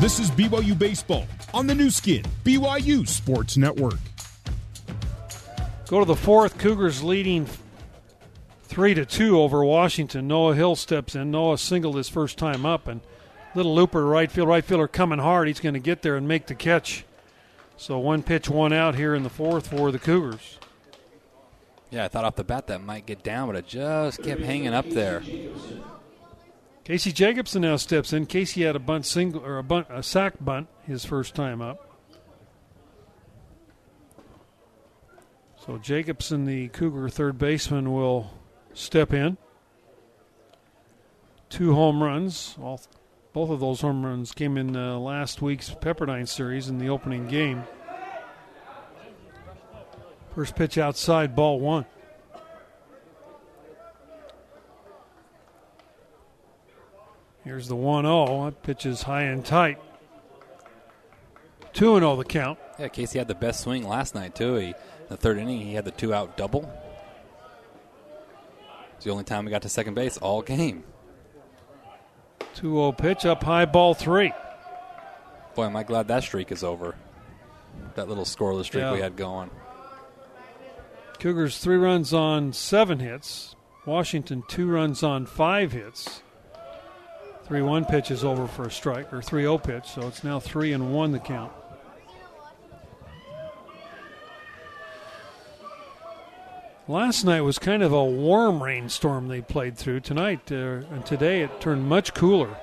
This is BYU Baseball on the Nu Skin, BYU Sports Network. Go to the fourth. Cougars leading three to two over Washington. Noah Hill steps in. Noah singled his first time up, and little looper right field. Right fielder coming hard. He's going to get there and make the catch. So one pitch, one out here in the fourth for the Cougars. Yeah, I thought off the bat that might get down, but it just kept hanging up there. Casey Jacobson now steps in. Casey had a bunt single or a bunt a sack bunt his first time up. So Jacobson, the Cougar third baseman, will step in. Two home runs. All, both of those home runs came in uh, last week's Pepperdine series in the opening game. First pitch outside, ball one. Here's the 1 0. That pitch is high and tight. 2 0 the count. Yeah, Casey had the best swing last night, too. He, the third inning, he had the two out double. It's the only time we got to second base all game. 2 0 pitch up high, ball three. Boy, am I glad that streak is over. That little scoreless streak Yeah. we had going. Cougars three runs on seven hits. Washington two runs on five hits. 3 1 pitch is over for a strike, or 3 0 pitch, so it's now 3 and 1 the count. Last night was kind of a warm rainstorm they played through. Tonight uh, and today it turned much cooler.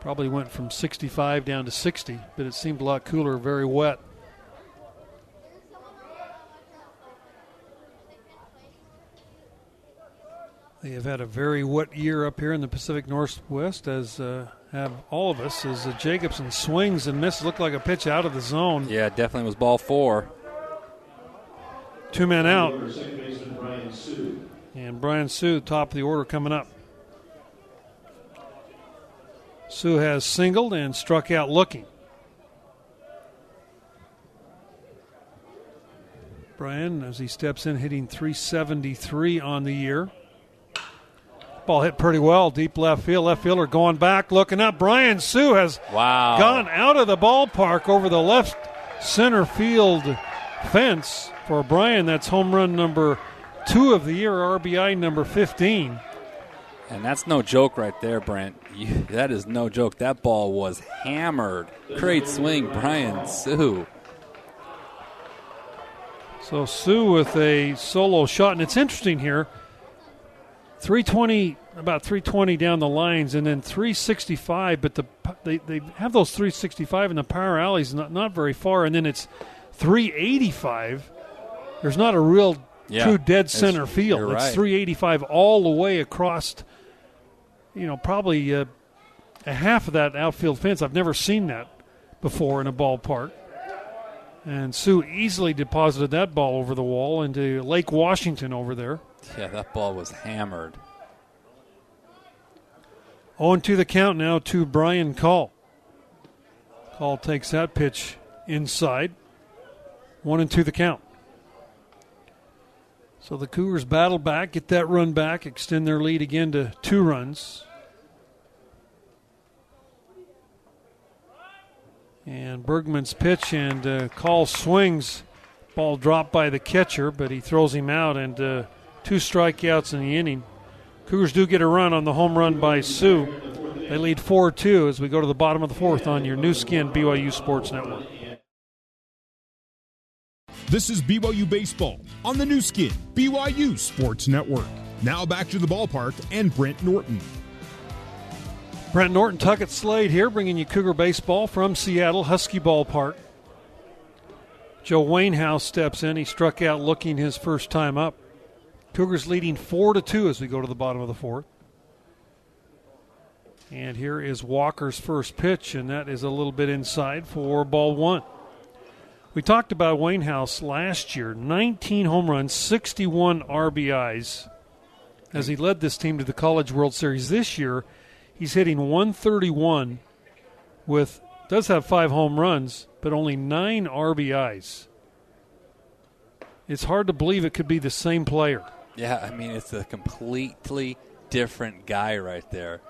Probably went from 65 down to 60, but it seemed a lot cooler, very wet. They have had a very wet year up here in the Pacific Northwest, as uh, have all of us. As uh, Jacobson swings and misses, looked like a pitch out of the zone. Yeah, definitely was ball four. Two men out. And Brian Sue, top of the order, coming up. Sue has singled and struck out looking. Brian, as he steps in, hitting 373 on the year. Ball hit pretty well, deep left field. Left fielder going back, looking up. Brian Sue has Wow. gone out of the ballpark over the left center field fence for Brian. That's home run number two of the year, RBI number 15. And that's no joke right there, Brent. You, that is no joke. That ball was hammered. Great swing, Brian Sue. So Sue with a solo shot, and it's interesting here. 320, about 320 down the lines, and then 365. But the they, they have those 365, in the power alley's not not very far, and then it's 385. There's not a real Yeah, true dead it's- center field. It's right. 385 all the way across. You know, probably uh, a half of that outfield fence. I've never seen that before in a ballpark. And Sue easily deposited that ball over the wall into Lake Washington over there. Yeah, that ball was hammered. 0 to the count now to Brian Call. Call takes that pitch inside. 1 and 2 the count. So the Cougars battle back, get that run back, extend their lead again to two runs. And Burgmann's pitch and uh, Call swings. Ball dropped by the catcher, but he throws him out, and uh, two strikeouts in the inning. Cougars do get a run on the home run by Sue. They lead 4 2 as we go to the bottom of the fourth on your Nu Skin BYU Sports Network. This is BYU Baseball on the Nu Skin, BYU Sports Network. Now back to the ballpark and Brent Norton. Brent Norton, Tuckett Slade here, bringing you Cougar Baseball from Seattle, Husky Ballpark. Joe Wainhouse steps in. He struck out looking his first time up. Cougars leading 4 to 2 as we go to the bottom of the fourth. And here is Walker's first pitch, and that is a little bit inside for ball one. We talked about Wainhouse last year 19 home runs, 61 RBIs as he led this team to the College World Series. This year, he's hitting 131 with, does have five home runs, but only nine RBIs. It's hard to believe it could be the same player. Yeah, I mean, it's a completely different guy right there.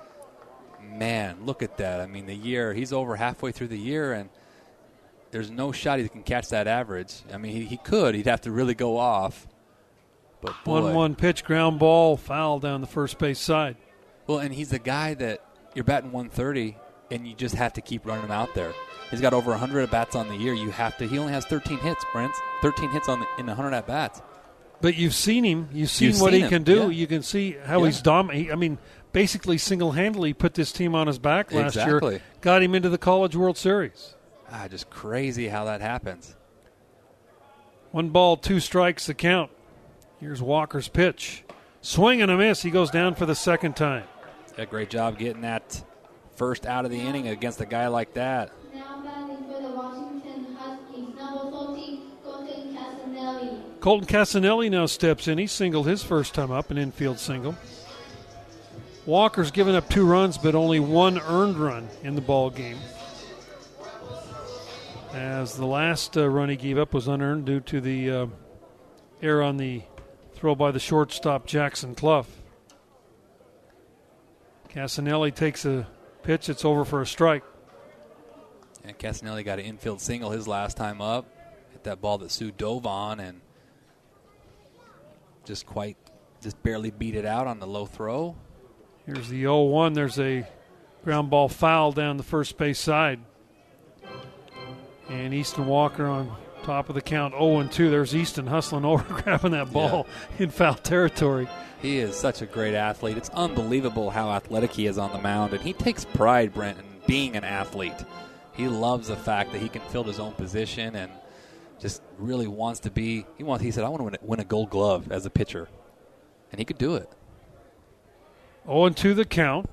man, look at that. I mean, the year, he's over halfway through the year, and there's no shot he can catch that average. I mean, he, he could. He'd have to really go off. But boy. 1 1 pitch, ground ball, foul down the first base side. Well, and he's the guy that you're batting 130, and you just have to keep running him out there. He's got over 100 at bats on the year. You have to. He only has 13 hits, Brent. 13 hits on the, in 100 at bats. But you've seen him. You've seen You've what seen he him, can do. yeah. You can see how Yeah. he's dominating. I mean, basically single handedly put this team on his back last Exactly. year. Got him into the College World Series. Ah, just crazy how that happens. One ball, two strikes, the count. Here's Walker's pitch. Swing and a miss. He goes down for the second time. Yeah, great job getting that first out of the inning against a guy like that. Colton Casanelli now steps in. He singled his first time up, an infield single. Walker's given up two runs, but only one earned run in the ball game. As the last uh, run he gave up was unearned due to the uh, error on the throw by the shortstop Jackson Cluff. Casanelli takes a pitch. It's over for a strike. And Casanelli got an infield single his last time up. Hit that ball that Sue dove on and just quite, just barely beat it out on the low throw. Here's the 0 1. There's a ground ball foul down the first base side. And Easton Walker on top of the count 0 2. There's Easton hustling over, grabbing that ball in foul territory. He is such a great athlete. It's unbelievable how athletic he is on the mound, and he takes pride, Brent, in being an athlete. He loves the fact that he can fill his own position and just really wants to be. He wants. He said, "I want to win a, win a Gold Glove as a pitcher," and he could do it. 0 2 the count.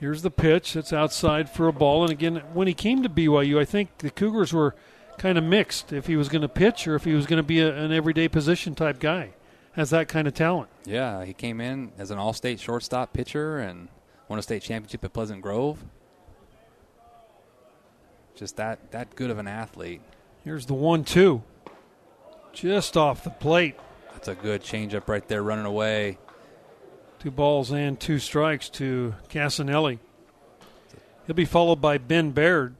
Here's the pitch. It's outside for a ball. And again, when he came to BYU, I think the Cougars were kind of mixed if he was going to pitch or if he was going to be a, an everyday position type guy. Has that kind of talent. Yeah, he came in as an All-State shortstop pitcher and won a state championship at Pleasant Grove. Just that that good of an athlete. Here's the 1 2. Just off the plate. That's a good changeup right there, running away. Two balls and two strikes to Casanelli. He'll be followed by Ben Baird.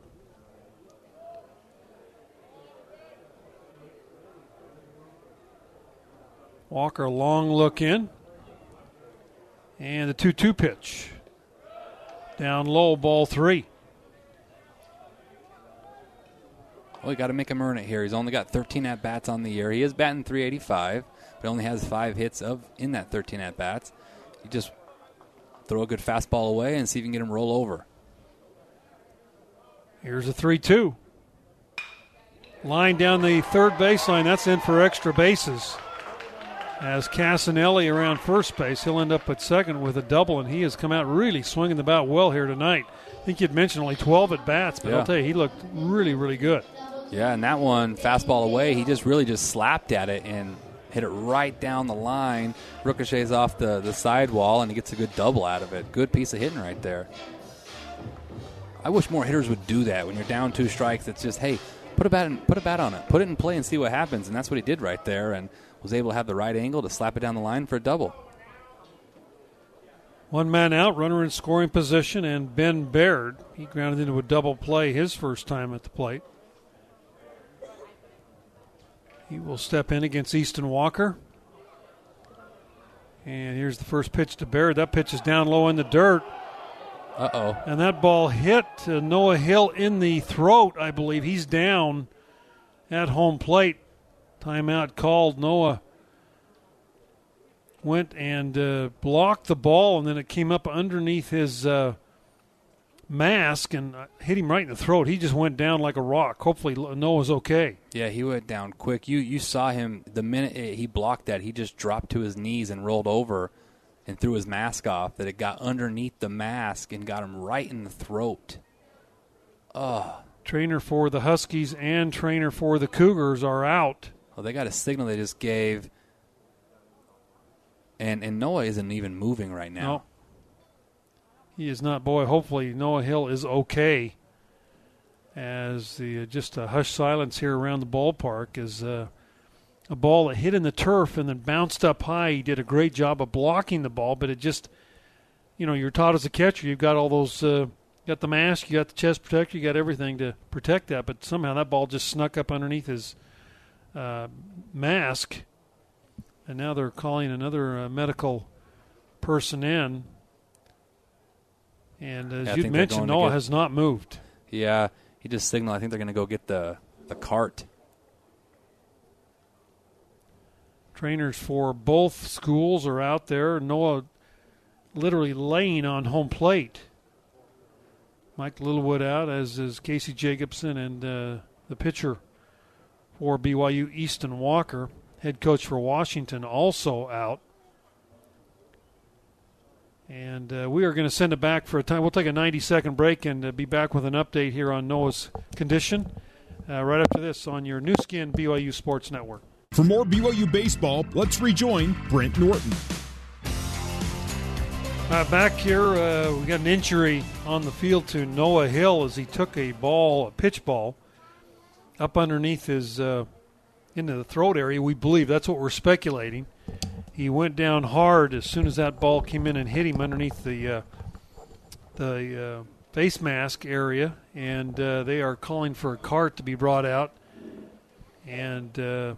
Walker, long look in. And the 2 2 pitch. Down low, ball three. Oh, well, you got to make him earn it here. He's only got 13 at bats on the year. He is batting 385, but only has five hits of in that 13 at bats. You just throw a good fastball away and see if you can get him roll over. Here's a 3 2. Line down the third baseline. That's in for extra bases. As Casanelli around first base, he'll end up at second with a double, and he has come out really swinging the bat well here tonight. I think you'd mentioned only 12 at bats, but Yeah. I'll tell you, he looked really, really good. Yeah, and that one fastball away, he just really just slapped at it and hit it right down the line. Ricochets off the the sidewall, and he gets a good double out of it. Good piece of hitting right there. I wish more hitters would do that when you're down two strikes. It's just hey, put a bat in, put a bat on it, put it in play and see what happens. And that's what he did right there, and was able to have the right angle to slap it down the line for a double. One man out, runner in scoring position, and Ben Baird. He grounded into a double play his first time at the plate. He will step in against Easton Walker. And here's the first pitch to Baird. That pitch is down low in the dirt. Uh oh. And that ball hit uh, Noah Hill in the throat, I believe. He's down at home plate. Timeout called. Noah went and uh, blocked the ball, and then it came up underneath his uh, mask and uh, hit him right in the throat. He just went down like a rock. Hopefully, Noah's okay. Yeah, he went down quick. You you saw him the minute he blocked that. He just dropped to his knees and rolled over and threw his mask off. That it got underneath the mask and got him right in the throat. Oh, Trainer for the Huskies and trainer for the Cougars are out. well, they got a signal they just gave, and and Noah isn't even moving right now. No. He is not. Boy, hopefully Noah Hill is okay. As the uh, just a hush silence here around the ballpark is uh, a ball that hit in the turf and then bounced up high. He did a great job of blocking the ball, but it just you know, you're taught as a catcher, you've got all those, uh, got the mask, you got the chest protector, you got everything to protect that, but somehow that ball just snuck up underneath his uh, mask, and now they're calling another uh, medical person in. And as Yeah, you mentioned, Noah get- has not moved. Yeah, he just signaled. I think they're going to go get the the cart. Trainers for both schools are out there. Noah literally laying on home plate. Mike Littlewood out, as is Casey Jacobson and uh, the pitcher for BYU, Easton Walker. Head coach for Washington also out. And uh, we are going to send it back for a time. We'll take a 90 second break and uh, be back with an update here on Noah's condition uh, right after this on your Nu Skin BYU Sports Network. For more BYU baseball, let's rejoin Brent Norton. Uh, back here, uh, we got an injury on the field to Noah Hill as he took a ball, a pitch ball, up underneath his uh, into the throat area. We believe that's what we're speculating. He went down hard as soon as that ball came in and hit him underneath the uh, the uh, face mask area, and uh, they are calling for a cart to be brought out. And uh,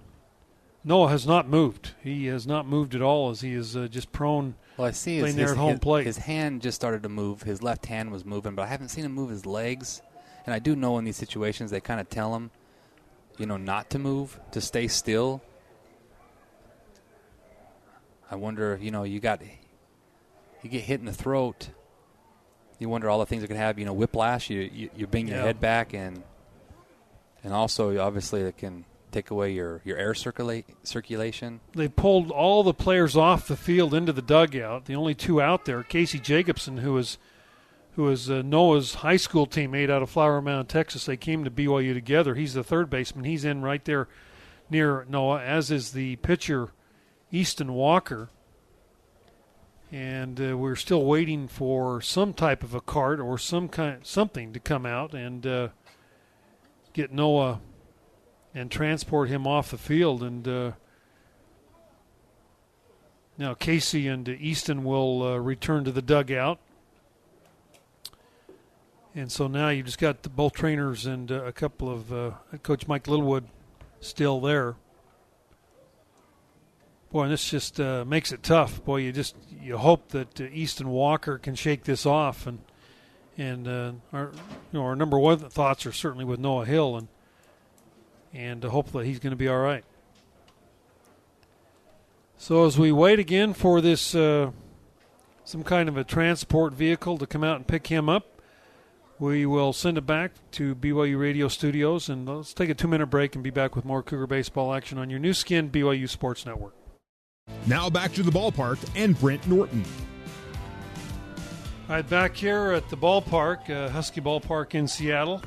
Noah has not moved. He has not moved at all as he is uh, just prone. Well, I see his, there at home his- plate. his hand just started to move. His left hand was moving, but I haven't seen him move his legs. And I do know in these situations they kind of tell him, you know, not to move, to stay still. I wonder, you know, you got you get hit in the throat. You wonder all the things that can have, you know, whiplash. You you, you bang your Yeah. head back, and and also obviously it can take away your your air circulate circulation. they pulled all the players off the field into the dugout. The only two out there, Casey Jacobson, who was who uh, Noah's high school teammate out of Flower Mound, Texas. They came to BYU together. He's the third baseman. He's in right there near Noah, as is the pitcher Easton Walker. And uh, we're still waiting for some type of a cart or some kind something to come out and uh, get Noah and transport him off the field. And uh, now Casey and Easton will uh, return to the dugout. And so now you've just got the, both trainers and uh, a couple of uh, Coach Mike Littlewood still there. Boy, and this just uh, makes it tough. Boy, you just you hope that uh, Easton Walker can shake this off, and and uh, our you know our number one thoughts are certainly with Noah Hill, and and uh, hopefully he's going to be all right. So as we wait again for this uh, some kind of a transport vehicle to come out and pick him up, we will send it back to BYU Radio Studios, and let's take a two-minute break and be back with more Cougar baseball action on your Nu Skin BYU Sports Network. Now back to the ballpark and Brent Norton. All right, back here at the ballpark, uh, Husky Ballpark in Seattle.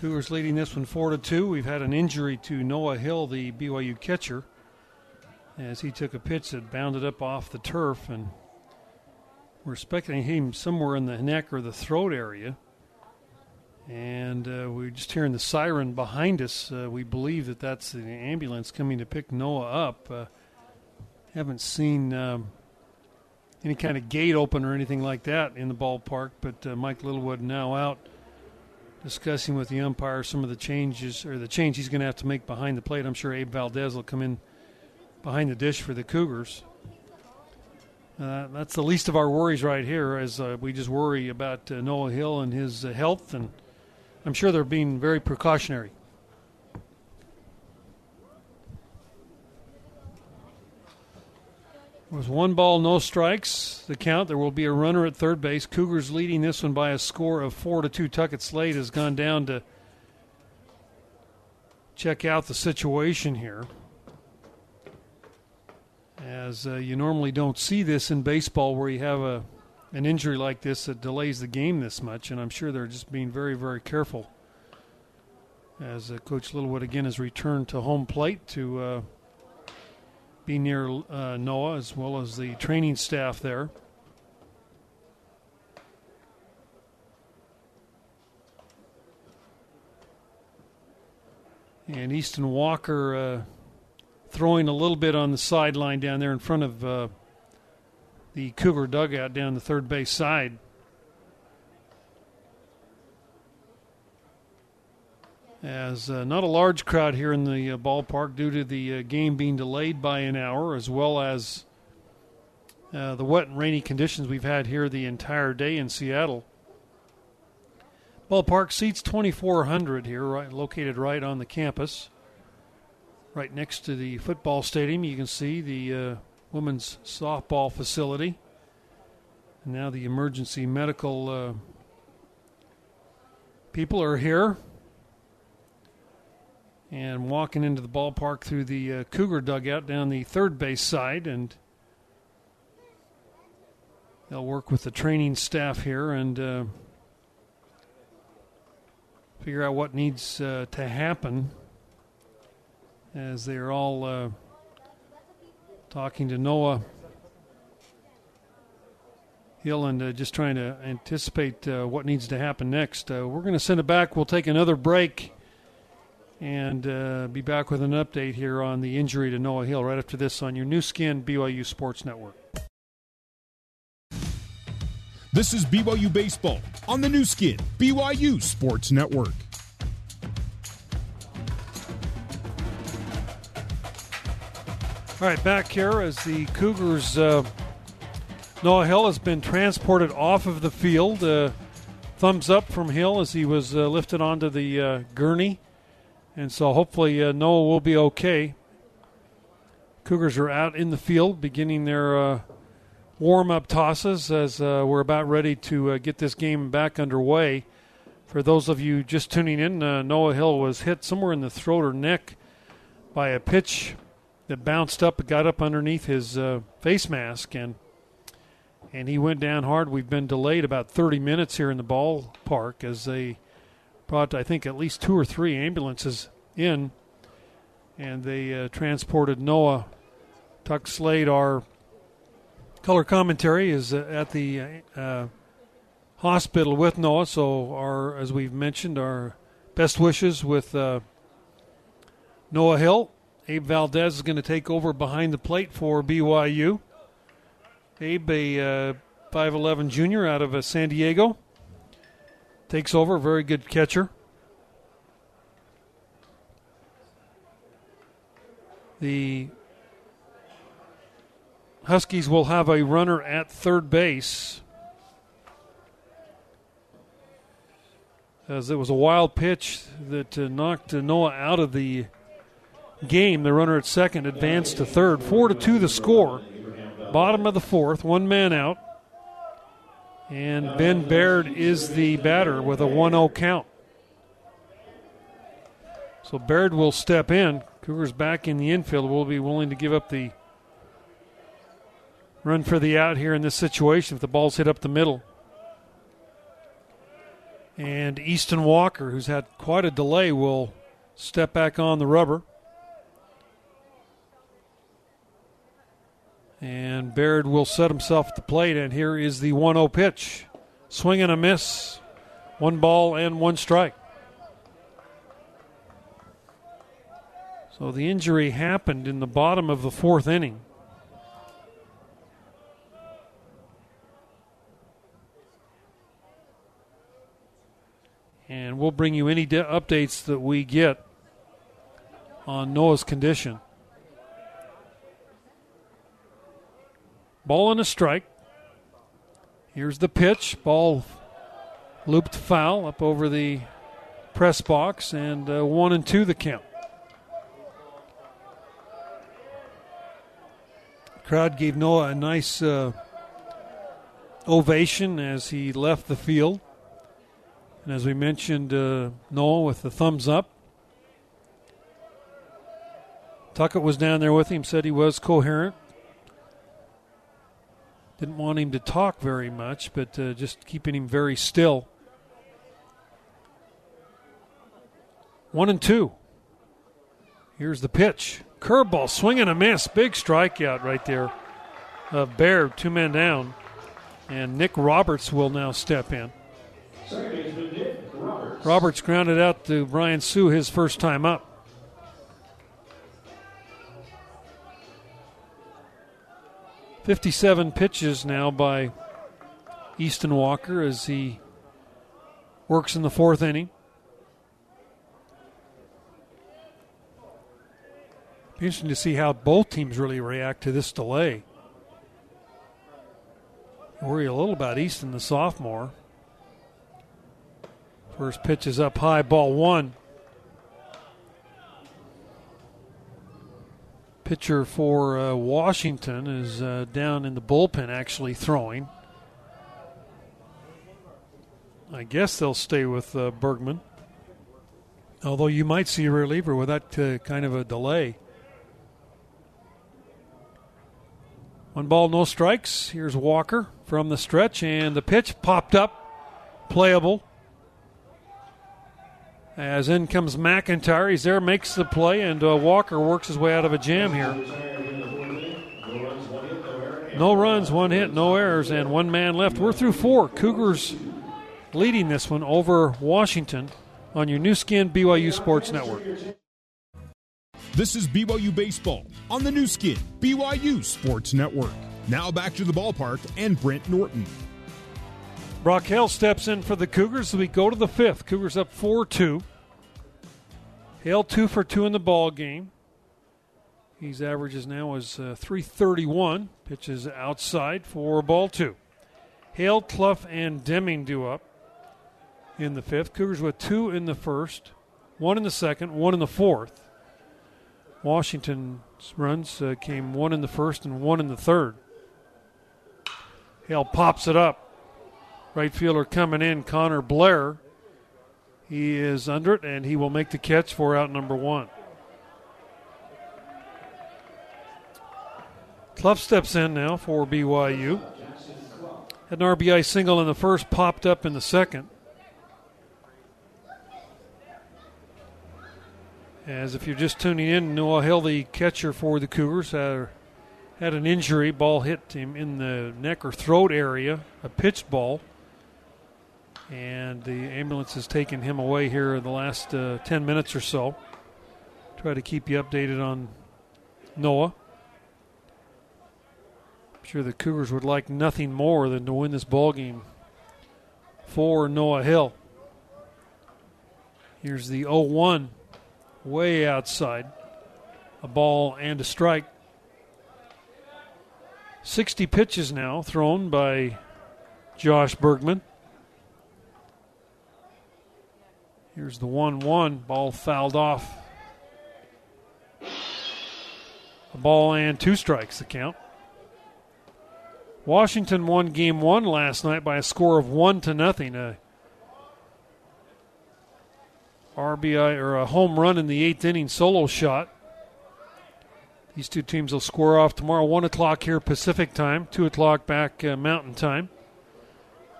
Cougars leading this one four to two. We've had an injury to Noah Hill, the BYU catcher, as he took a pitch that bounded up off the turf, and we're expecting him somewhere in the neck or the throat area. And uh, we're just hearing the siren behind us. Uh, we believe that that's the ambulance coming to pick Noah up. Haven't seen. Um, any kind of gate open or anything like that in the ballpark. But uh, Mike Littlewood now out discussing with the umpire some of the changes or the change he's going to have to make behind the plate. I'm sure Abe Valdez will come in behind the dish for the Cougars. Uh, that's the least of our worries right here, as uh, we just worry about uh, Noah Hill and his uh, health, and I'm sure they're being very precautionary. Was one ball, no strikes. The count. There will be a runner at third base. Cougars leading this one by a score of four to two. Tuckett Slade has gone down to check out the situation here, as uh, you normally don't see this in baseball, where you have a an injury like this that delays the game this much. And I'm sure they're just being very, very careful. As uh, Coach Littlewood again has returned to home plate to. Uh, be near uh, Noah as well as the training staff there. And Easton Walker uh, throwing a little bit on the sideline down there in front of uh, the Cougar dugout down the third base side. As uh, not a large crowd here in the uh, ballpark due to the uh, game being delayed by an hour, as well as uh, the wet and rainy conditions we've had here the entire day in Seattle. Ballpark seats 2,400 here, right, located right on the campus, right next to the football stadium. You can see the uh, women's softball facility. And now the emergency medical uh, people are here and walking into the ballpark through the uh, Cougar dugout down the third base side, and they'll work with the training staff here and uh, figure out what needs uh, to happen as they're all uh, talking to Noah Hill and uh, just trying to anticipate uh, what needs to happen next. we're going to send it back. We'll take another break and uh, be back with an update here on the injury to Noah Hill right after this on your Nu Skin BYU Sports Network. This is BYU Baseball on the Nu Skin BYU Sports Network. All right, back here as the Cougars. Uh, Noah Hill has been transported off of the field. Uh, thumbs up from Hill as he was uh, lifted onto the uh, gurney and so hopefully uh, Noah will be okay. Cougars are out in the field beginning their uh, warm up tosses as uh, we're about ready to uh, get this game back underway. For those of you just tuning in, uh, Noah Hill was hit somewhere in the throat or neck by a pitch that bounced up and got up underneath his uh, face mask and and he went down hard. We've been delayed about 30 minutes here in the ballpark as they brought, I think, at least two or three ambulances in, and they uh, transported Noah. Tuck Slade, our color commentary, is uh, at the uh, hospital with Noah. So, our, as we've mentioned, our best wishes with uh, Noah Hill. Abe Valdez is going to take over behind the plate for BYU. Abe, a uh, 5'11 junior out of uh, San Diego takes over. Very good catcher. The Huskies will have a runner at third base. As it was a wild pitch that uh, knocked Noah out of the game. The runner at second advanced to third. Four to two the score. Bottom of the fourth, one man out. And Ben Baird is the batter with a 1 0 count. So Baird will step in. Cougars back in the infield will be willing to give up the run for the out here in this situation if the ball's hit up the middle. And Easton Walker, who's had quite a delay, will step back on the rubber. And Baird will set himself at the plate, and here is the 1 0 pitch. Swing and a miss. One ball and one strike. So the injury happened in the bottom of the fourth inning. And we'll bring you any de- updates that we get on Noah's condition. Ball and a strike. Here's the pitch. Ball looped foul up over the press box, and uh, one and two the count. Crowd gave Noah a nice uh, ovation as he left the field. And as we mentioned, uh, Noah with the thumbs up. Tuckett was down there with him, said he was coherent. Didn't want him to talk very much, but uh, just keeping him very still. One and two. Here's the pitch. Curveball, swing and a miss. Big strikeout right there. Uh, Bear, two men down. And Nick Roberts will now step in. Roberts grounded out to Brian Sue his first time up. 57 pitches now by Easton Walker as he works in the fourth inning. Be interesting to see how both teams really react to this delay. Worry a little about Easton, the sophomore. First pitch is up high, ball one. Pitcher for uh, Washington is uh, down in the bullpen, actually throwing. I guess they'll stay with uh, Burgmann. Although you might see a reliever with that uh, kind of a delay. One ball, no strikes. Here's Walker from the stretch, and the pitch popped up, playable. As in comes McIntyre. He's there, makes the play, and uh, Walker works his way out of a jam here. No runs, one hit, no errors, and one man left. We're through four. Cougars leading this one over Washington on your Nu Skin BYU Sports Network. This is BYU Baseball on the Nu Skin, BYU Sports Network. Now back to the ballpark and Brent Norton. Brock Hale steps in for the Cougars as we go to the fifth. Cougars up 4 2. Hale 2 for 2 in the ball game. His averages now is uh, 331. Pitches outside for ball two. Hale, Cluff, and Deming do up in the fifth. Cougars with two in the first, one in the second, one in the fourth. Washington's runs uh, came one in the first and one in the third. Hale pops it up. Right fielder coming in, Connor Blair. He is under it, and he will make the catch for out number one. Cluff steps in now for BYU. Had an RBI single in the first, popped up in the second. As if you're just tuning in, Noah Hill, the catcher for the Cougars, uh, had an injury. Ball hit him in the neck or throat area, a pitched ball. And the ambulance has taken him away here in the last uh, 10 minutes or so. Try to keep you updated on Noah. I'm sure the Cougars would like nothing more than to win this ball game for Noah Hill. Here's the 0 1 way outside. A ball and a strike. 60 pitches now thrown by Josh Burgmann. Here's the 1 1. Ball fouled off. A ball and two strikes, the count. Washington won game one last night by a score of one to nothing. A RBI or a home run in the eighth inning solo shot. These two teams will score off tomorrow, 1 o'clock here Pacific time, 2 o'clock back uh, Mountain time.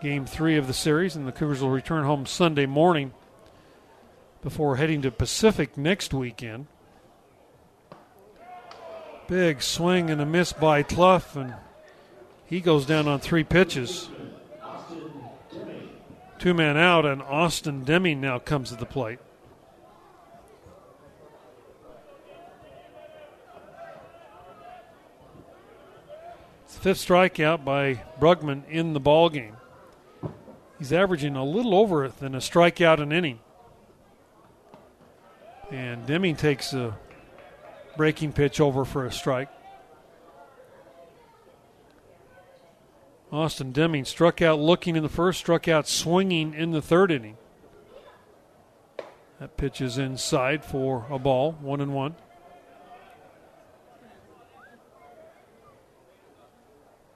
Game three of the series, and the Cougars will return home Sunday morning before heading to Pacific next weekend. Big swing and a miss by Cluff, and he goes down on three pitches. Two man out, and Austin Deming now comes to the plate. It's the fifth strikeout by Burgmann in the ball game. He's averaging a little over than a strikeout an inning. And Deming takes a breaking pitch over for a strike. Austin Deming struck out looking in the first, struck out swinging in the third inning. That pitch is inside for a ball, one and one.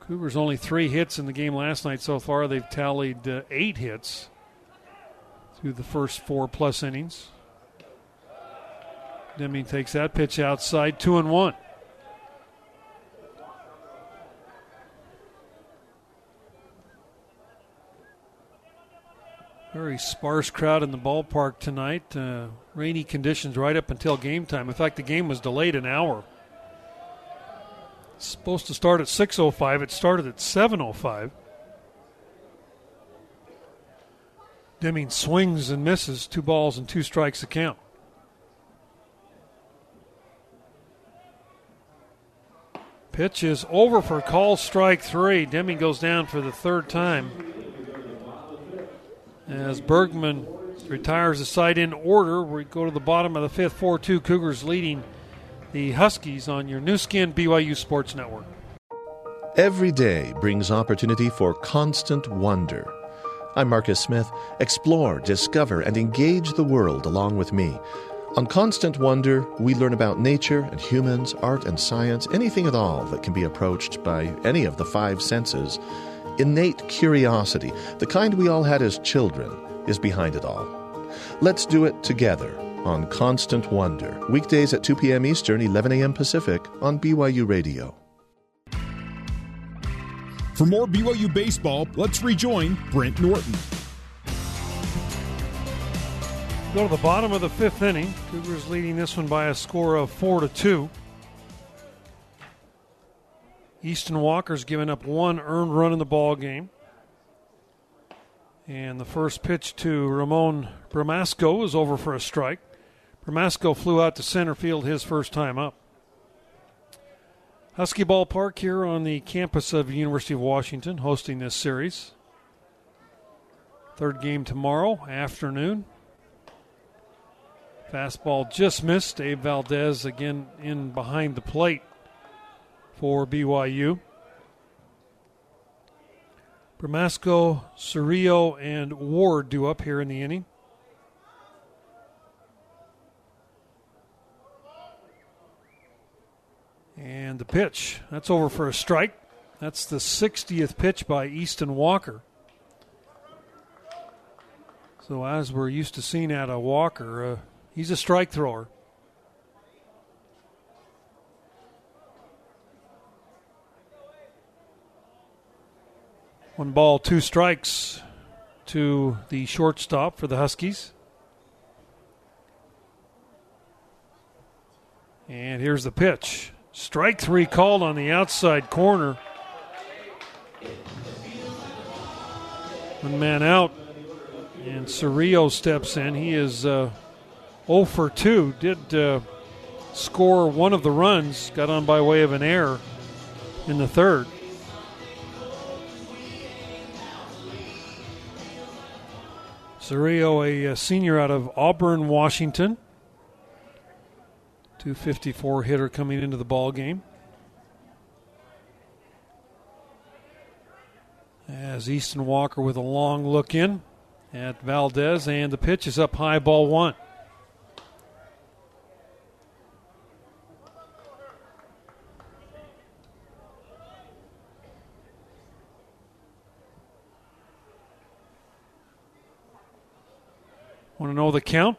Cougars only three hits in the game last night so far. They've tallied uh, eight hits through the first four plus innings. Deming takes that pitch outside, two and one. Very sparse crowd in the ballpark tonight. Uh, rainy conditions right up until game time. In fact, the game was delayed an hour. It's supposed to start at 6:05. It started at 7:05. Deming swings and misses, two balls and two strikes to count. Pitch is over for call strike three. Deming goes down for the third time. As Burgmann retires the side in order, we go to the bottom of the fifth. 4 2 Cougars leading the Huskies on your Nu Skin BYU Sports Network. Every day brings opportunity for constant wonder. I'm Marcus Smith. Explore, discover, and engage the world along with me. On Constant Wonder, we learn about nature and humans, art and science, anything at all that can be approached by any of the five senses. Innate curiosity, the kind we all had as children, is behind it all. Let's do it together on Constant Wonder, weekdays at 2 p.m. Eastern, 11 a.m. Pacific on BYU Radio. For more BYU baseball, let's rejoin Brent Norton. Go to the bottom of the fifth inning. Cougars leading this one by a score of four to two. Easton Walker's given up one earned run in the ball game. And the first pitch to Ramon Bramasco is over for a strike. Bramasco flew out to center field his first time up. Husky Ballpark here on the campus of University of Washington hosting this series. Third game tomorrow afternoon. Fastball just missed. Abe Valdez again in behind the plate for BYU. Bramasco, Cerrillo, and Ward do up here in the inning. And the pitch, that's over for a strike. That's the 60th pitch by Easton Walker. So, as we're used to seeing out of Walker, uh, He's a strike thrower. One ball, two strikes to the shortstop for the Huskies. And here's the pitch. Strike three called on the outside corner. One man out, and Cerrillo steps in. He is uh, 0 for 2. Did uh, score one of the runs, got on by way of an error in the third. Cerrillo, a, a senior out of Auburn, Washington. 254 hitter coming into the ball game. As Easton Walker with a long look in at Valdez, and the pitch is up high, ball one. Want to the count?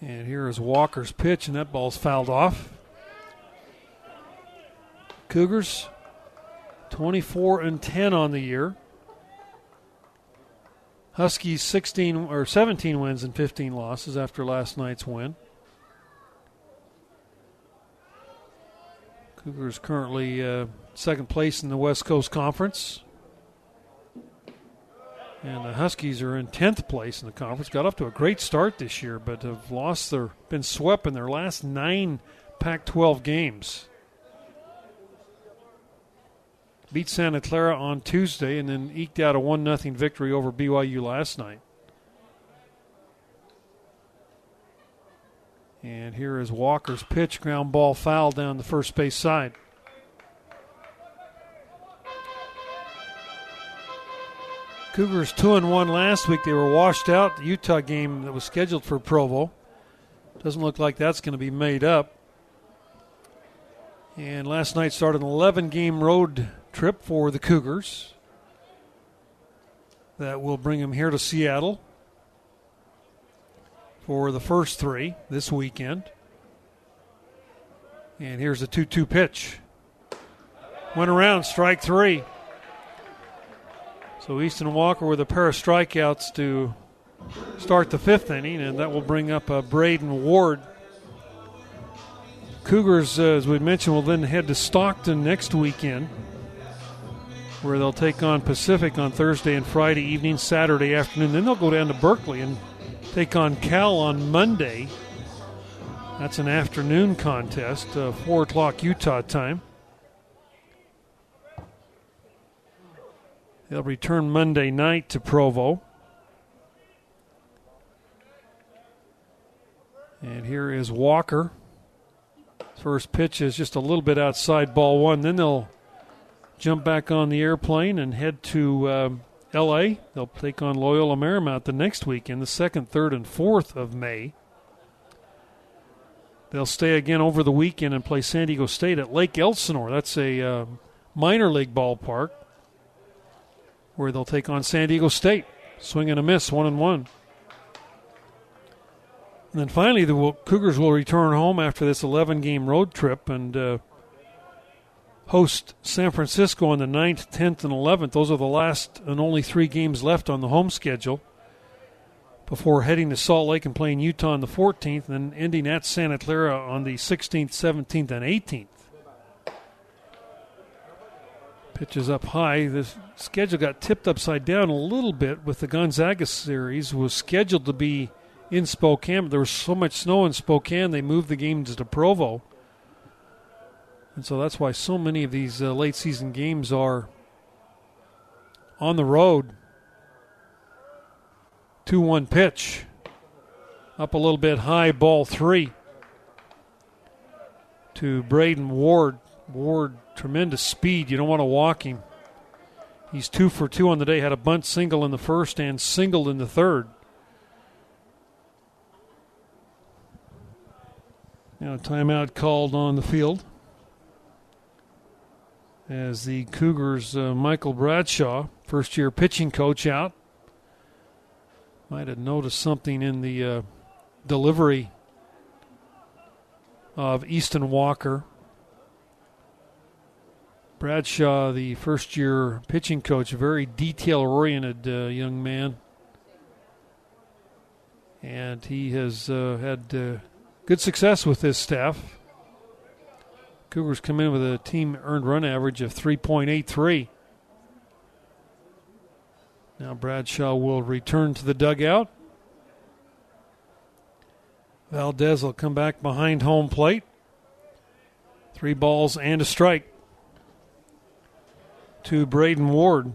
And here is Walker's pitch, and that ball's fouled off. Cougars 24 and 10 on the year. Huskies 16 or 17 wins and 15 losses after last night's win. Cougars currently uh, second place in the West Coast Conference. And the Huskies are in 10th place in the conference. Got off to a great start this year, but have lost their, been swept in their last nine Pac 12 games. Beat Santa Clara on Tuesday and then eked out a 1 0 victory over BYU last night. And here is Walker's pitch, ground ball foul down the first base side. Cougars two and one last week. They were washed out. The Utah game that was scheduled for Provo doesn't look like that's going to be made up. And last night started an 11 game road trip for the Cougars that will bring them here to Seattle for the first three this weekend. And here's the 2 2 pitch. Went around, strike three. So Easton Walker with a pair of strikeouts to start the fifth inning, and that will bring up uh, Braiden Ward. Cougars, uh, as we mentioned, will then head to Stockton next weekend, where they'll take on Pacific on Thursday and Friday evening, Saturday afternoon. Then they'll go down to Berkeley and take on Cal on Monday That's an afternoon contest, uh, 4 o'clock Utah time. They'll return Monday night to Provo. And here is Walker. First pitch is just a little bit outside ball one. Then they'll jump back on the airplane and head to um, L.A. They'll take on Loyola Marymount the next weekend, the second, third, and fourth of May. They'll stay again over the weekend and play San Diego State at Lake Elsinore. That's a uh, minor league ballpark where they'll take on San Diego State. Swing and a miss, one and one. And then finally, the Cougars will return home after this 11 game road trip and uh, host San Francisco on the 9th, 10th, and 11th. Those are the last and only three games left on the home schedule before heading to Salt Lake and playing Utah on the 14th, and then ending at Santa Clara on the 16th, 17th, and 18th. Pitches up high. The schedule got tipped upside down a little bit with the Gonzaga series. Was scheduled to be in Spokane, but there was so much snow in Spokane they moved the games to Provo. And so that's why so many of these uh, late season games are on the road. 2 1 pitch. Up a little bit high, ball three to Braiden Ward. Ward, tremendous speed. You don't want to walk him. He's two for two on the day. Had a bunt single in the first and singled in the third. Now, timeout called on the field as the Cougars, uh, Michael Bradshaw, first year pitching coach, out. Might have noticed something in the uh, delivery of Easton Walker. Bradshaw, the first year pitching coach, very detail oriented uh, young man. And he has uh, had uh, good success with his staff. Cougars come in with a team earned run average of 3.83. Now Bradshaw will return to the dugout. Valdez will come back behind home plate. Three balls and a strike to Braiden Ward.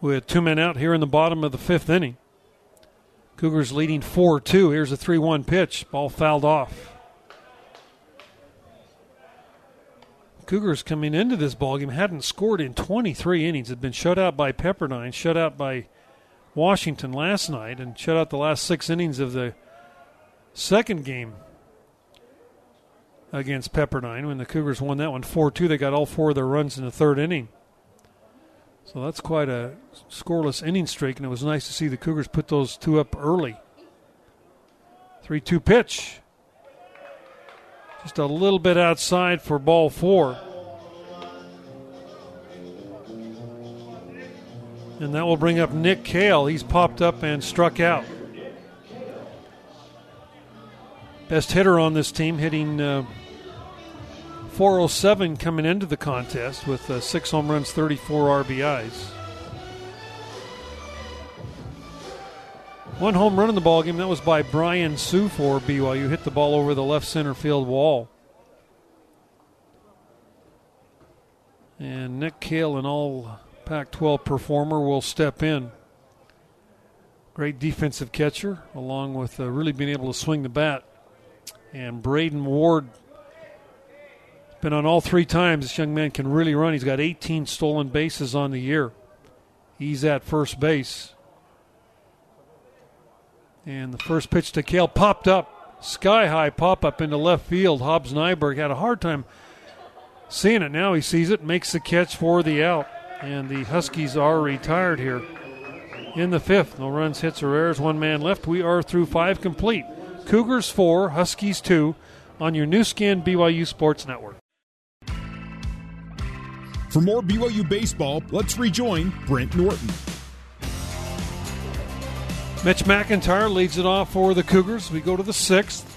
with two men out here in the bottom of the fifth inning. Cougars leading 4 2. Here's a 3 1 pitch. Ball fouled off. Cougars coming into this ballgame hadn't scored in 23 innings. Had been shut out by Pepperdine, shut out by Washington last night, and shut out the last six innings of the second game against Pepperdine. When the Cougars won that one 4 2, they got all four of their runs in the third inning. So that's quite a scoreless inning streak, and it was nice to see the Cougars put those two up early. 3 2 pitch. Just a little bit outside for ball four. And that will bring up Nick Kahle. He's popped up and struck out. Best hitter on this team, hitting uh, 407 coming into the contest with uh, six home runs, 34 RBIs. One home run in the ball game. That was by Brian Sue for BYU. Hit the ball over the left center field wall. And Nick Kahle, an all Pac 12 performer, will step in. Great defensive catcher, along with uh, really being able to swing the bat. And Braiden Ward been on all three times. This young man can really run. He's got 18 stolen bases on the year. He's at first base. And the first pitch to Kahle popped up, sky high pop up into left field. Hobbs Nyberg had a hard time seeing it. Now he sees it, makes the catch for the out. And the Huskies are retired here in the fifth. No runs, hits, or errors. One man left. We are through five complete. Cougars four, Huskies two on your Nu Skin BYU Sports Network. For more BYU baseball, let's rejoin Brent Norton. Mitch McIntyre leads it off for the Cougars. We go to the sixth.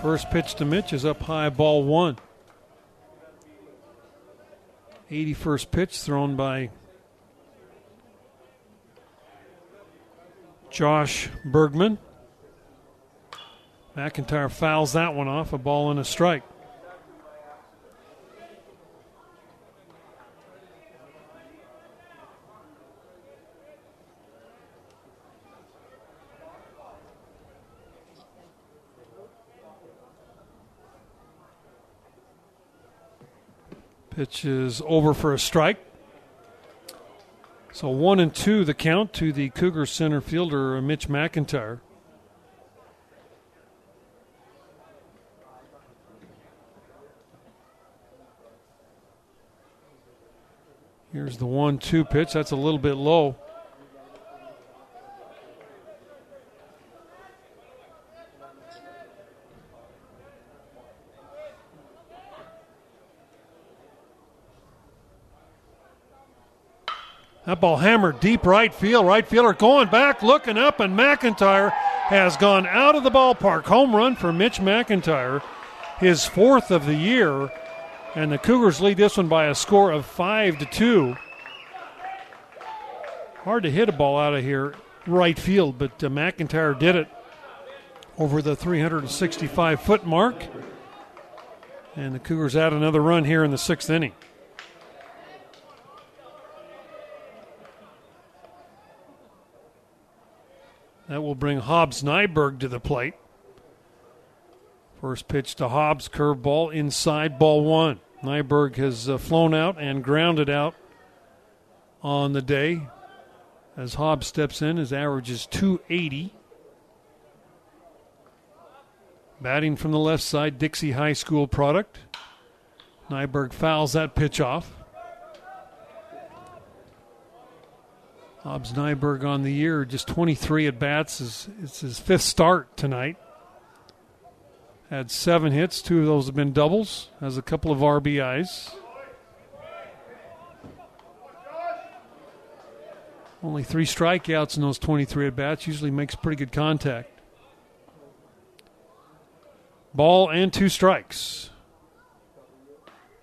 First pitch to Mitch is up high, ball one. 81st pitch thrown by Josh Burgmann. McIntyre fouls that one off, a ball and a strike. Pitch is over for a strike. So one and two, the count to the Cougar center fielder, Mitch McIntyre. Here's the one two pitch. That's a little bit low. That ball hammered deep right field. Right fielder going back, looking up, and McIntyre has gone out of the ballpark. Home run for Mitch McIntyre, his fourth of the year, and the Cougars lead this one by a score of five to two. Hard to hit a ball out of here, right field, but uh, McIntyre did it over the 365 foot mark, and the Cougars add another run here in the sixth inning. That will bring Hobbs Nyberg to the plate. First pitch to Hobbs, curveball inside, ball one. Nyberg has uh, flown out and grounded out on the day. As Hobbs steps in, his average is 280. Batting from the left side, Dixie High School product. Nyberg fouls that pitch off. Hobbs Nyberg on the year, just 23 at bats. Is it's his fifth start tonight. Had seven hits. Two of those have been doubles. Has a couple of RBIs. Only three strikeouts in those 23 at bats. Usually makes pretty good contact. Ball and two strikes.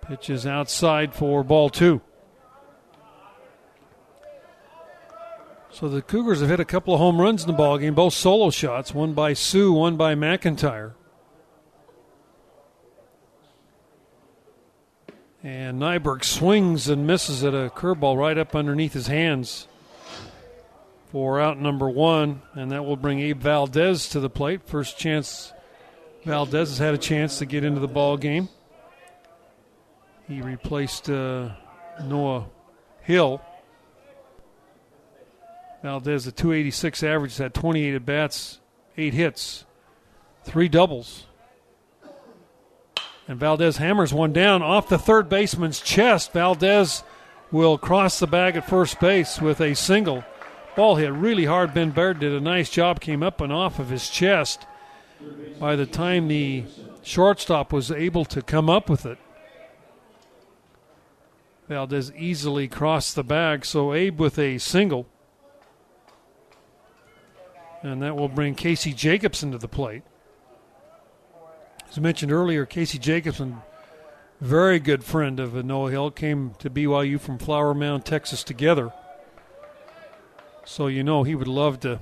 Pitches outside for ball two. So the Cougars have hit a couple of home runs in the ball game, both solo shots, one by Sue, one by McIntyre. And Nyberg swings and misses at a curveball right up underneath his hands for out number one, and that will bring Abe Valdez to the plate. First chance Valdez has had a chance to get into the ball game. He replaced uh, Noah Hill. Valdez, a 286 average, had 28 at bats, eight hits, three doubles. And Valdez hammers one down off the third baseman's chest. Valdez will cross the bag at first base with a single. Ball hit really hard. Ben Baird did a nice job, came up and off of his chest. By the time the shortstop was able to come up with it, Valdez easily crossed the bag. So Abe with a single. And that will bring Casey Jacobson to the plate. As mentioned earlier, Casey Jacobson, very good friend of Noah Hill, came to BYU from Flower Mound, Texas together. So you know he would love to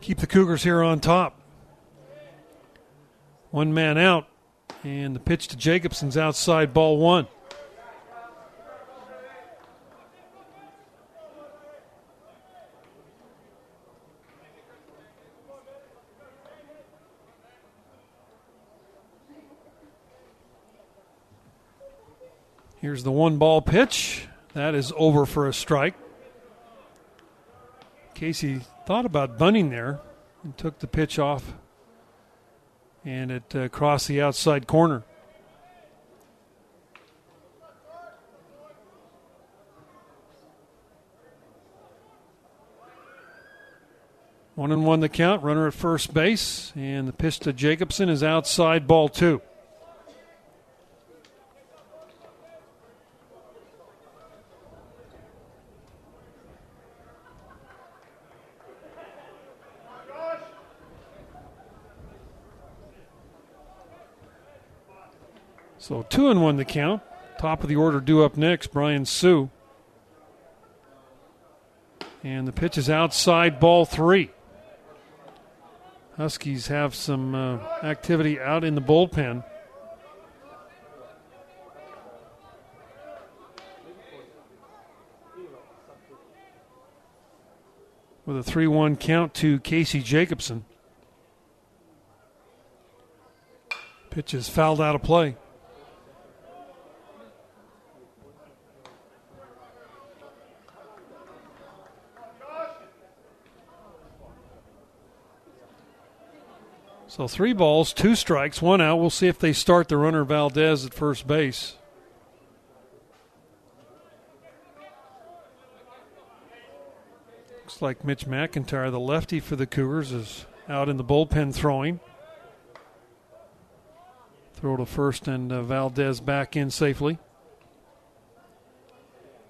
keep the Cougars here on top. One man out, and the pitch to Jacobson's outside ball one. The one ball pitch. That is over for a strike. Casey thought about bunting there and took the pitch off, and it uh, crossed the outside corner. One and one the count, runner at first base, and the pitch to Jacobson is outside ball two. So two and one the count. Top of the order due up next, Brian Sue. And the pitch is outside ball three. Huskies have some uh, activity out in the bullpen. With a 3 1 count to Casey Jacobson. Pitch is fouled out of play. So three balls, two strikes, one out. We'll see if they start the runner Valdez at first base. Looks like Mitch McIntyre, the lefty for the Cougars, is out in the bullpen throwing. Throw to first and uh, Valdez back in safely.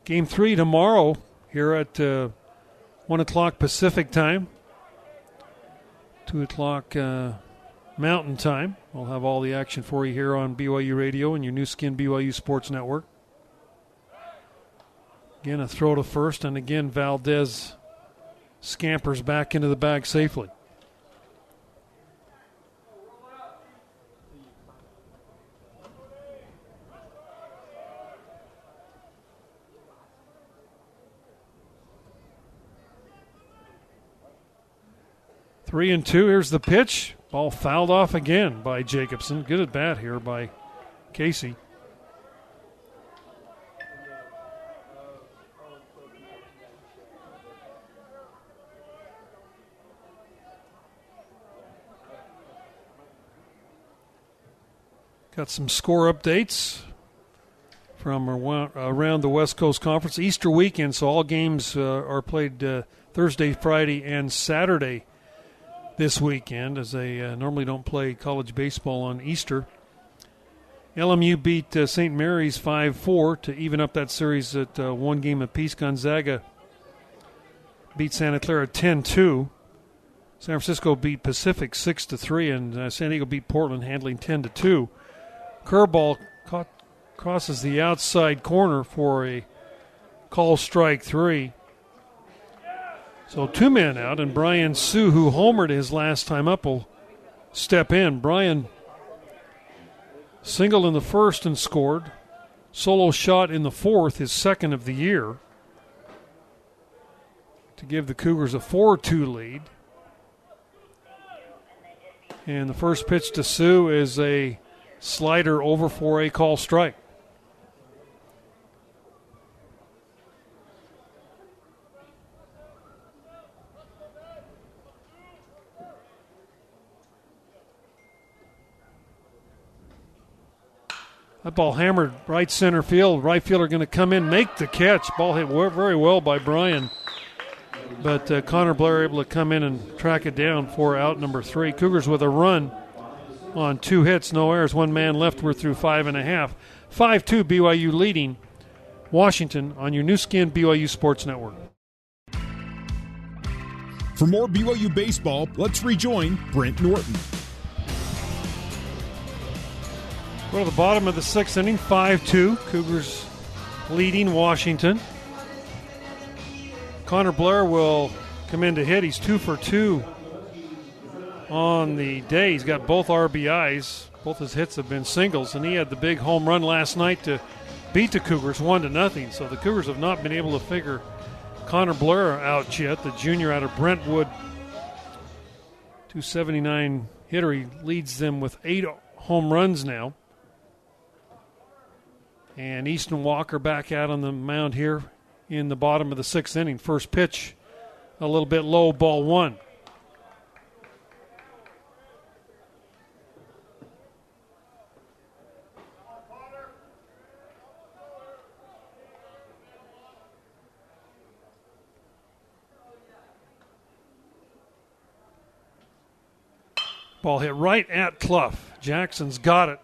Game three tomorrow here at uh, 1 o'clock Pacific time. 2 o'clock uh, Mountain Time. We'll have all the action for you here on BYU Radio and your Nu Skin BYU Sports Network. Again, a throw to first, and again, Valdez scampers back into the bag safely. Three and two. Here's the pitch. Ball fouled off again by Jacobson. Good at bat here by Casey. Got some score updates from around the West Coast Conference. Easter weekend, so all games uh, are played uh, Thursday, Friday, and Saturday this weekend, as they uh, normally don't play college baseball on Easter. LMU beat uh, St. Mary's 5 4 to even up that series at uh, one game apiece. Gonzaga beat Santa Clara 10 2. San Francisco beat Pacific 6 3, and uh, San Diego beat Portland, handling 10 2. Curveball caught, crosses the outside corner for a call strike three. So two men out, and Brian Sue, who homered his last time up, will step in. Brian singled in the first and scored. Solo shot in the fourth, his second of the year, to give the Cougars a 4 2 lead. And the first pitch to Sue is a slider over for a call strike. That ball hammered right center field. Right fielder going to come in, make the catch. Ball hit very well by Brian. But uh, Connor Blair able to come in and track it down for out number three. Cougars with a run on two hits, no errors, one man left. We're through five and a half. 5 2 BYU leading Washington on your Nu Skin BYU Sports Network. For more BYU baseball, let's rejoin Brent Norton. We're to the bottom of the sixth inning, 5 2. Cougars leading Washington. Connor Blair will come in to hit. He's two for two on the day. He's got both RBIs. Both his hits have been singles, and he had the big home run last night to beat the Cougars one to nothing. So the Cougars have not been able to figure Connor Blair out yet, the junior out of Brentwood. 279 hitter. He leads them with eight home runs now. And Easton Walker back out on the mound here in the bottom of the sixth inning. First pitch, a little bit low, ball one. Ball hit right at Cluff. Jackson's got it.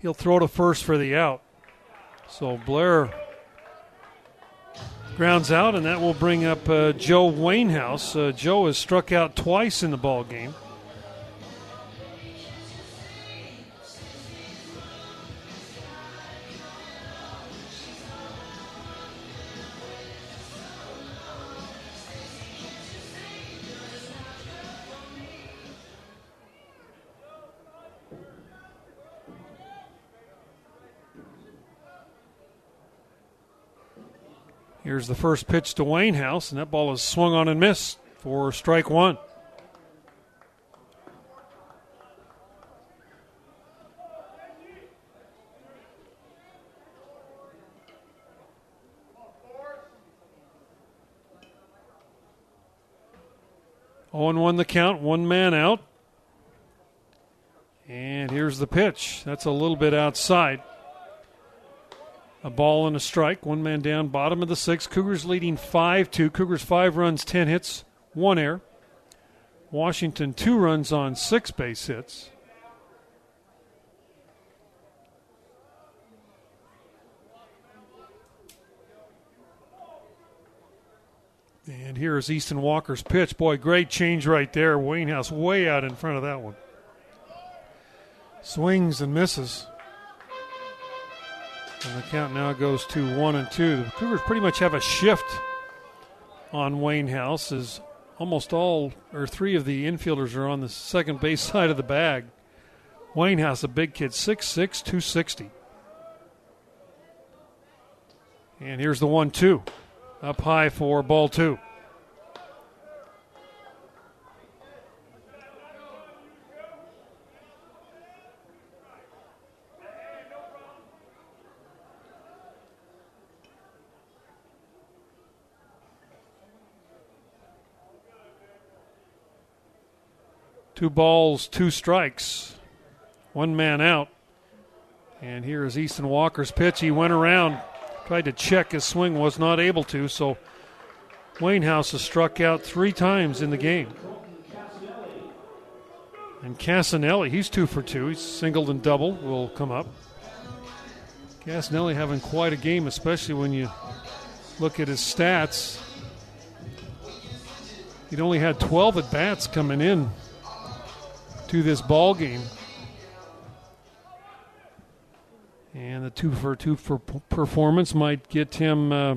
He'll throw to first for the out. So Blair grounds out, and that will bring up uh, Joe Wainhouse. Uh, Joe has struck out twice in the ball game. Here's the first pitch to Wainhouse, and that ball is swung on and missed for strike one. Oh and one the count, one man out. And here's the pitch. That's a little bit outside. A ball and a strike. One man down, bottom of the sixth. Cougars leading 5 2. Cougars five runs, 10 hits, one error. Washington two runs on six base hits. And here is Easton Walker's pitch. Boy, great change right there. Wainhouse way out in front of that one. Swings and misses. And the count now goes to one and two. The Cougars pretty much have a shift on Wainhouse as almost all or three of the infielders are on the second base side of the bag. Wainhouse, a big kid, 6'6, 260. And here's the one two. Up high for ball two. Two balls, two strikes, one man out. And here is Easton Walker's pitch. He went around, tried to check his swing, was not able to. So Wainhouse has struck out three times in the game. And Casanelli, he's two for two. He's singled and double will come up. Casanelli having quite a game, especially when you look at his stats. He'd only had 12 at bats coming in to this ball game. And the two for two for performance might get him uh,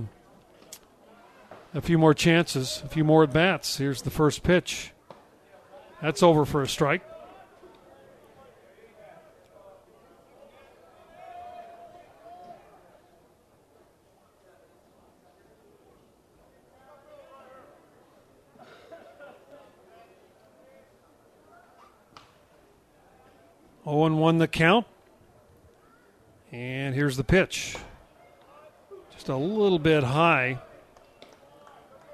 a few more chances, a few more at bats. Here's the first pitch. That's over for a strike. Oh and 1 the count. And here's the pitch. Just a little bit high.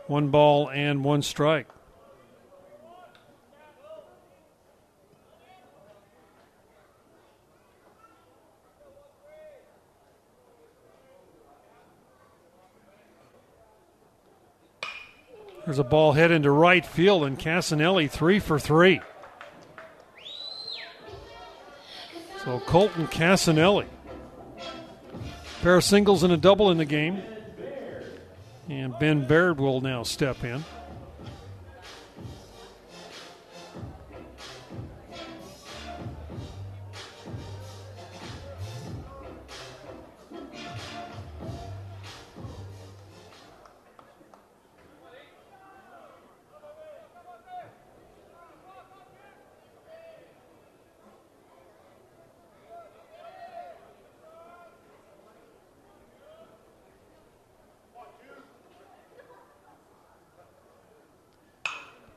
One ball and one strike. There's a ball hit into right field, and Casanelli three for three. So Colton Casanelli. Pair of singles and a double in the game. And Ben Baird will now step in.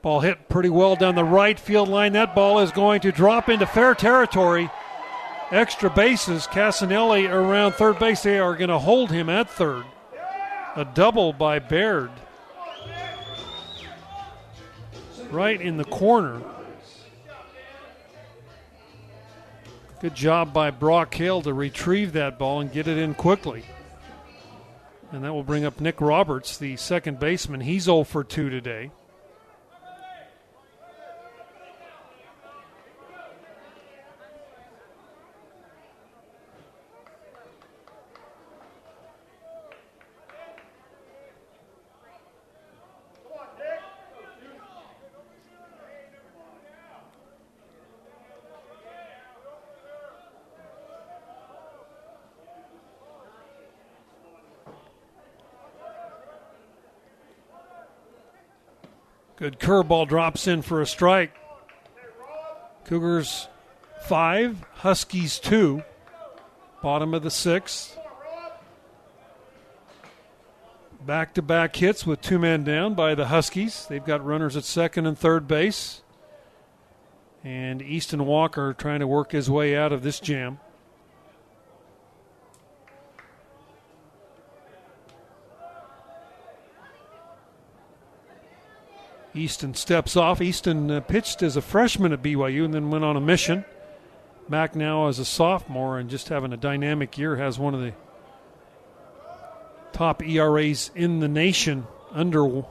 Ball hit pretty well down the right field line. That ball is going to drop into fair territory. Extra bases. Casanelli around third base. They are going to hold him at third. A double by Baird. Right in the corner. Good job by Brock Hale to retrieve that ball and get it in quickly. And that will bring up Nick Roberts, the second baseman. He's 0 for 2 today. Good curveball drops in for a strike. Cougars five, Huskies two. Bottom of the sixth. Back to back hits with two men down by the Huskies. They've got runners at second and third base. And Easton Walker trying to work his way out of this jam. Easton steps off. Easton uh, pitched as a freshman at BYU and then went on a mission. Back now as a sophomore and just having a dynamic year. Has one of the top ERAs in the nation, under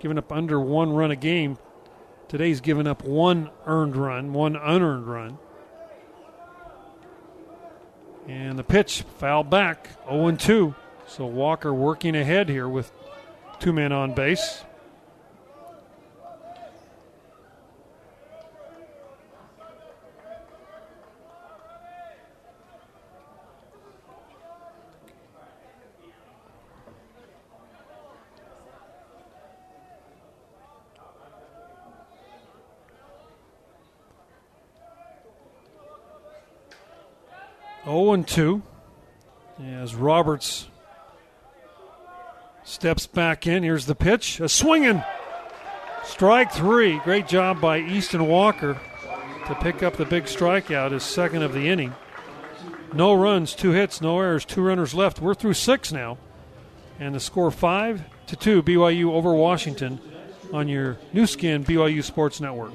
giving up under one run a game. Today's given up one earned run, one unearned run. And the pitch foul back, 0 2. So Walker working ahead here with two men on base. Zero and two. As Roberts steps back in, here's the pitch. A swinging strike three. Great job by Easton Walker to pick up the big strikeout, his second of the inning. No runs, two hits, no errors, two runners left. We're through six now. And the score five to two BYU over Washington on your Nu Skin BYU Sports Network.